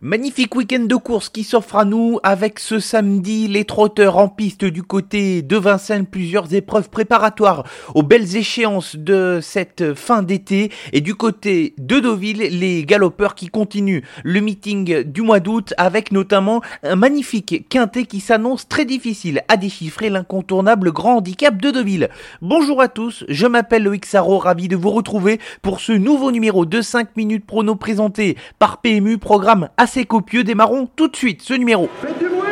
Magnifique week-end de course qui s'offre à nous avec ce samedi les trotteurs en piste du côté de Vincennes, plusieurs épreuves préparatoires aux belles échéances de cette fin d'été. Et du côté de Deauville les galopeurs qui continuent le meeting du mois d'août avec notamment un magnifique quintet qui s'annonce très difficile à déchiffrer. L'incontournable grand handicap de Deauville. Bonjour à tous, je m'appelle Loïc Sarro, ravi de vous retrouver pour ce nouveau numéro de 5 minutes prono présenté par PMU, programme assez copieux. Démarrons tout de suite ce numéro. Faites du bruit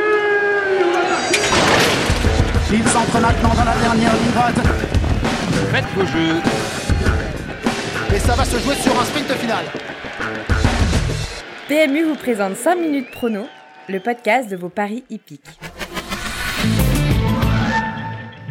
Il s'entre maintenant dans la dernière ligne droite. Faites vos jeux. Et ça va se jouer sur un sprint final. PMU vous présente 5 minutes prono, le podcast de vos paris hippiques.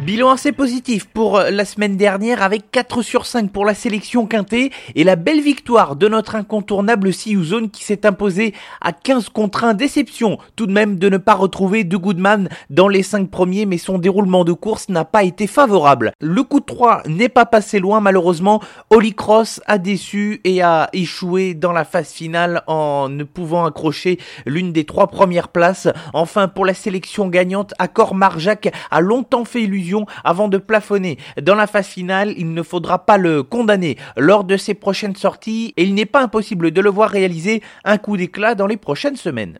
Bilan assez positif pour la semaine dernière avec 4 sur 5 pour la sélection quintée et la belle victoire de notre incontournable Zone qui s'est imposé à 15 contre 1. Déception tout de même de ne pas retrouver De Goodman dans les 5 premiers mais son déroulement de course n'a pas été favorable. Le coup de 3 n'est pas passé loin malheureusement. Holy Cross a déçu et a échoué dans la phase finale en ne pouvant accrocher l'une des trois premières places. Enfin pour la sélection gagnante, Accor Marjac a longtemps fait illusion avant de plafonner. Dans la phase finale, il ne faudra pas le condamner lors de ses prochaines sorties et il n'est pas impossible de le voir réaliser un coup d'éclat dans les prochaines semaines.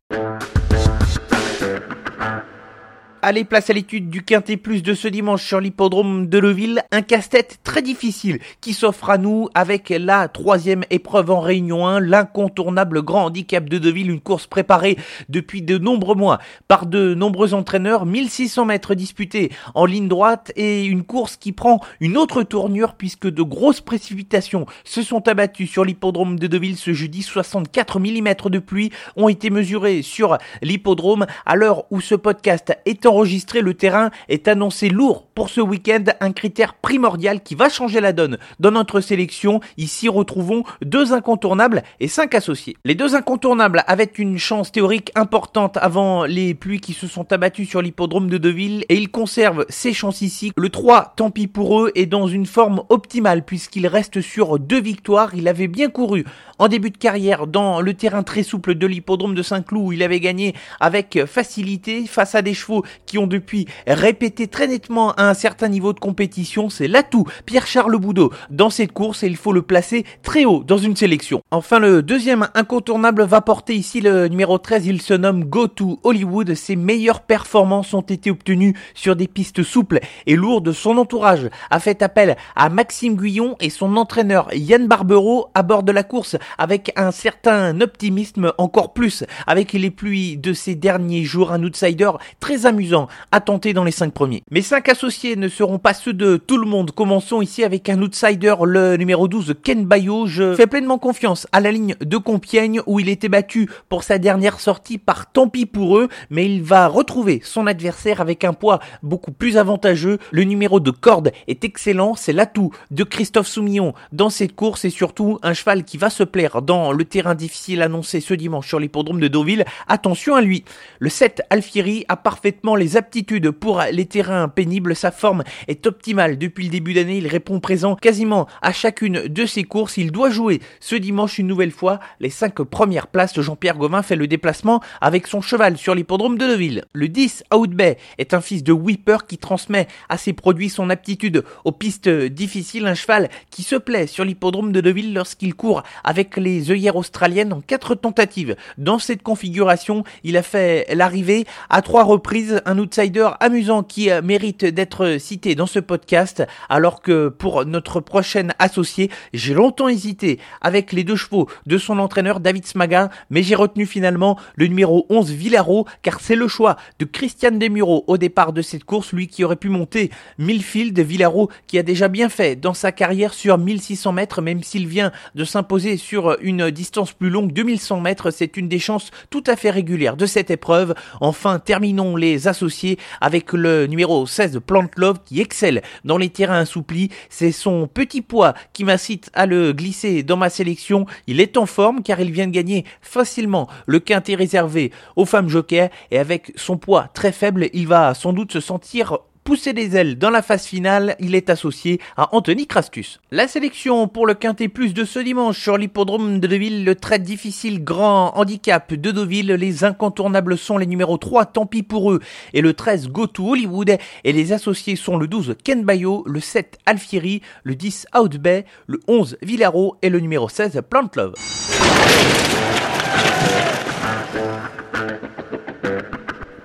Allez, place à l'étude du Quintet Plus de ce dimanche sur l'hippodrome de Leville. Un casse-tête très difficile qui s'offre à nous avec la troisième épreuve en Réunion 1, l'incontournable grand handicap de Deville, une course préparée depuis de nombreux mois par de nombreux entraîneurs, 1600 mètres disputés en ligne droite et une course qui prend une autre tournure puisque de grosses précipitations se sont abattues sur l'hippodrome de Deville ce jeudi. 64 mm de pluie ont été mesurés sur l'hippodrome à l'heure où ce podcast est en enregistré, le terrain est annoncé lourd pour ce week-end, un critère primordial qui va changer la donne dans notre sélection. Ici, retrouvons deux incontournables et cinq associés. Les deux incontournables avaient une chance théorique importante avant les pluies qui se sont abattues sur l'hippodrome de Deville et ils conservent ces chances ici. Le 3, tant pis pour eux, est dans une forme optimale puisqu'il reste sur deux victoires. Il avait bien couru en début de carrière dans le terrain très souple de l'hippodrome de Saint-Cloud où il avait gagné avec facilité face à des chevaux qui ont depuis répété très nettement un certain niveau de compétition. C'est l'atout Pierre-Charles Boudot dans cette course et il faut le placer très haut dans une sélection. Enfin, le deuxième incontournable va porter ici le numéro 13. Il se nomme Go to Hollywood. Ses meilleures performances ont été obtenues sur des pistes souples et lourdes. Son entourage a fait appel à Maxime Guyon et son entraîneur Yann Barbero à bord de la course avec un certain optimisme encore plus avec les pluies de ces derniers jours. Un outsider très amusant à tenter dans les 5 premiers. Mes 5 associés ne seront pas ceux de tout le monde. Commençons ici avec un outsider, le numéro 12, Ken Bayo. Je fais pleinement confiance à la ligne de Compiègne où il était battu pour sa dernière sortie par tant pis pour eux, mais il va retrouver son adversaire avec un poids beaucoup plus avantageux. Le numéro de corde est excellent, c'est l'atout de Christophe Soumillon dans cette course et surtout un cheval qui va se dans le terrain difficile annoncé ce dimanche sur l'hippodrome de Deauville. Attention à lui. Le 7 Alfieri a parfaitement les aptitudes pour les terrains pénibles, sa forme est optimale depuis le début d'année, il répond présent quasiment à chacune de ses courses, il doit jouer ce dimanche une nouvelle fois les 5 premières places, Jean-Pierre Gauvin fait le déplacement avec son cheval sur l'hippodrome de Deville. Le 10 Out Bay est un fils de Whipper qui transmet à ses produits son aptitude aux pistes difficiles, un cheval qui se plaît sur l'hippodrome de Deville lorsqu'il court avec les œillères australiennes en 4 tentatives. Dans cette configuration, il a fait l'arrivée à trois reprises, un outsider amusant qui euh, mérite d'être cité dans ce podcast, alors que pour notre prochaine associé, j'ai longtemps hésité avec les deux chevaux de son entraîneur David Smaga, mais j'ai retenu finalement le numéro 11 Villaro, car c'est le choix de Christian Demuro au départ de cette course, lui qui aurait pu monter Millfield, Villaro qui a déjà bien fait dans sa carrière sur 1600 mètres, même s'il vient de s'imposer sur une distance plus longue, 2100 mètres, c'est une des chances tout à fait régulières de cette épreuve. Enfin, terminons les associés avec le numéro 16 Plant Love qui excelle dans les terrains assouplis. C'est son petit poids qui m'incite à le glisser dans ma sélection. Il est en forme car il vient de gagner facilement le quintet réservé aux femmes jokers et avec son poids très faible, il va sans doute se sentir pousser des ailes dans la phase finale, il est associé à Anthony Crastus. La sélection pour le Quintet Plus de ce dimanche sur l'hippodrome de Deauville, le très difficile grand handicap de Deauville, les incontournables sont les numéros 3, tant pis pour eux, et le 13, Go to Hollywood, et les associés sont le 12, Ken Bayo, le 7, Alfieri, le 10, Out Bay, le 11, Villaro et le numéro 16, Plant Love.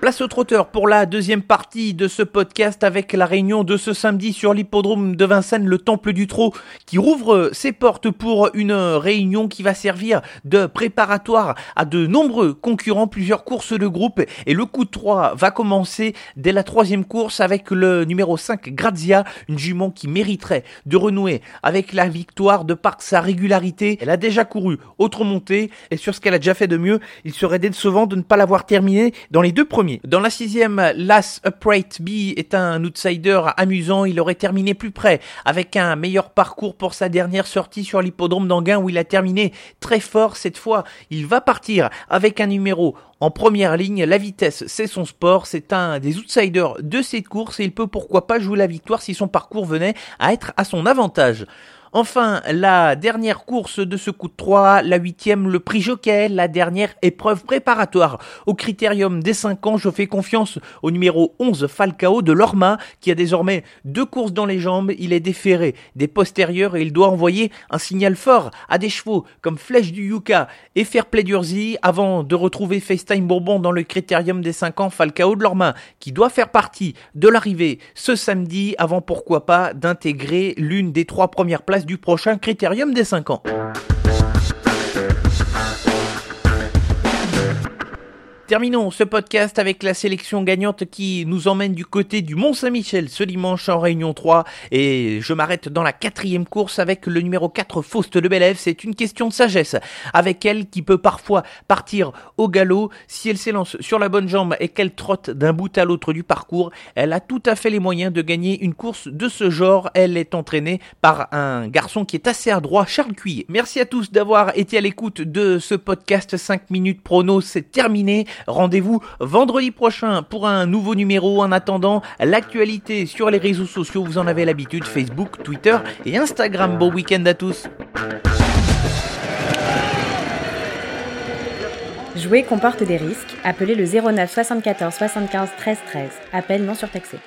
Place au trotteur pour la deuxième partie de ce podcast avec la réunion de ce samedi sur l'hippodrome de Vincennes, le Temple du Trot, qui rouvre ses portes pour une réunion qui va servir de préparatoire à de nombreux concurrents, plusieurs courses de groupe. Et le coup de 3 va commencer dès la troisième course avec le numéro 5, Grazia, une jument qui mériterait de renouer avec la victoire de par sa régularité. Elle a déjà couru autre montée et sur ce qu'elle a déjà fait de mieux, il serait décevant de ne pas l'avoir terminé dans les deux premiers. Dans la sixième, Las Upright B est un outsider amusant. Il aurait terminé plus près avec un meilleur parcours pour sa dernière sortie sur l'hippodrome d'Anguin où il a terminé très fort cette fois. Il va partir avec un numéro en première ligne, la vitesse, c'est son sport, c'est un des outsiders de cette course et il peut pourquoi pas jouer la victoire si son parcours venait à être à son avantage. Enfin, la dernière course de ce coup de 3, la huitième, le prix Jockey, la dernière épreuve préparatoire. Au critérium des 5 ans, je fais confiance au numéro 11 Falcao de Lorma, qui a désormais deux courses dans les jambes. Il est déféré des postérieurs et il doit envoyer un signal fort à des chevaux comme Flèche du Yuka et Fairplay d'Urzi avant de retrouver FaceTime Bourbon dans le critérium des 5 ans Falcao de Lorma, qui doit faire partie de l'arrivée ce samedi avant pourquoi pas d'intégrer l'une des trois premières places du prochain critérium des 5 ans. Terminons ce podcast avec la sélection gagnante qui nous emmène du côté du Mont-Saint-Michel ce dimanche en Réunion 3 et je m'arrête dans la quatrième course avec le numéro 4 Faust de Belève. C'est une question de sagesse avec elle qui peut parfois partir au galop. Si elle s'élance sur la bonne jambe et qu'elle trotte d'un bout à l'autre du parcours, elle a tout à fait les moyens de gagner une course de ce genre. Elle est entraînée par un garçon qui est assez adroit, Charles Cuy. Merci à tous d'avoir été à l'écoute de ce podcast 5 minutes prono. C'est terminé. Rendez-vous vendredi prochain pour un nouveau numéro. En attendant, l'actualité sur les réseaux sociaux, vous en avez l'habitude, Facebook, Twitter et Instagram. Bon week-end à tous. Jouer comporte des risques. Appelez le 09 74 75 13 13. Appel non surtaxé.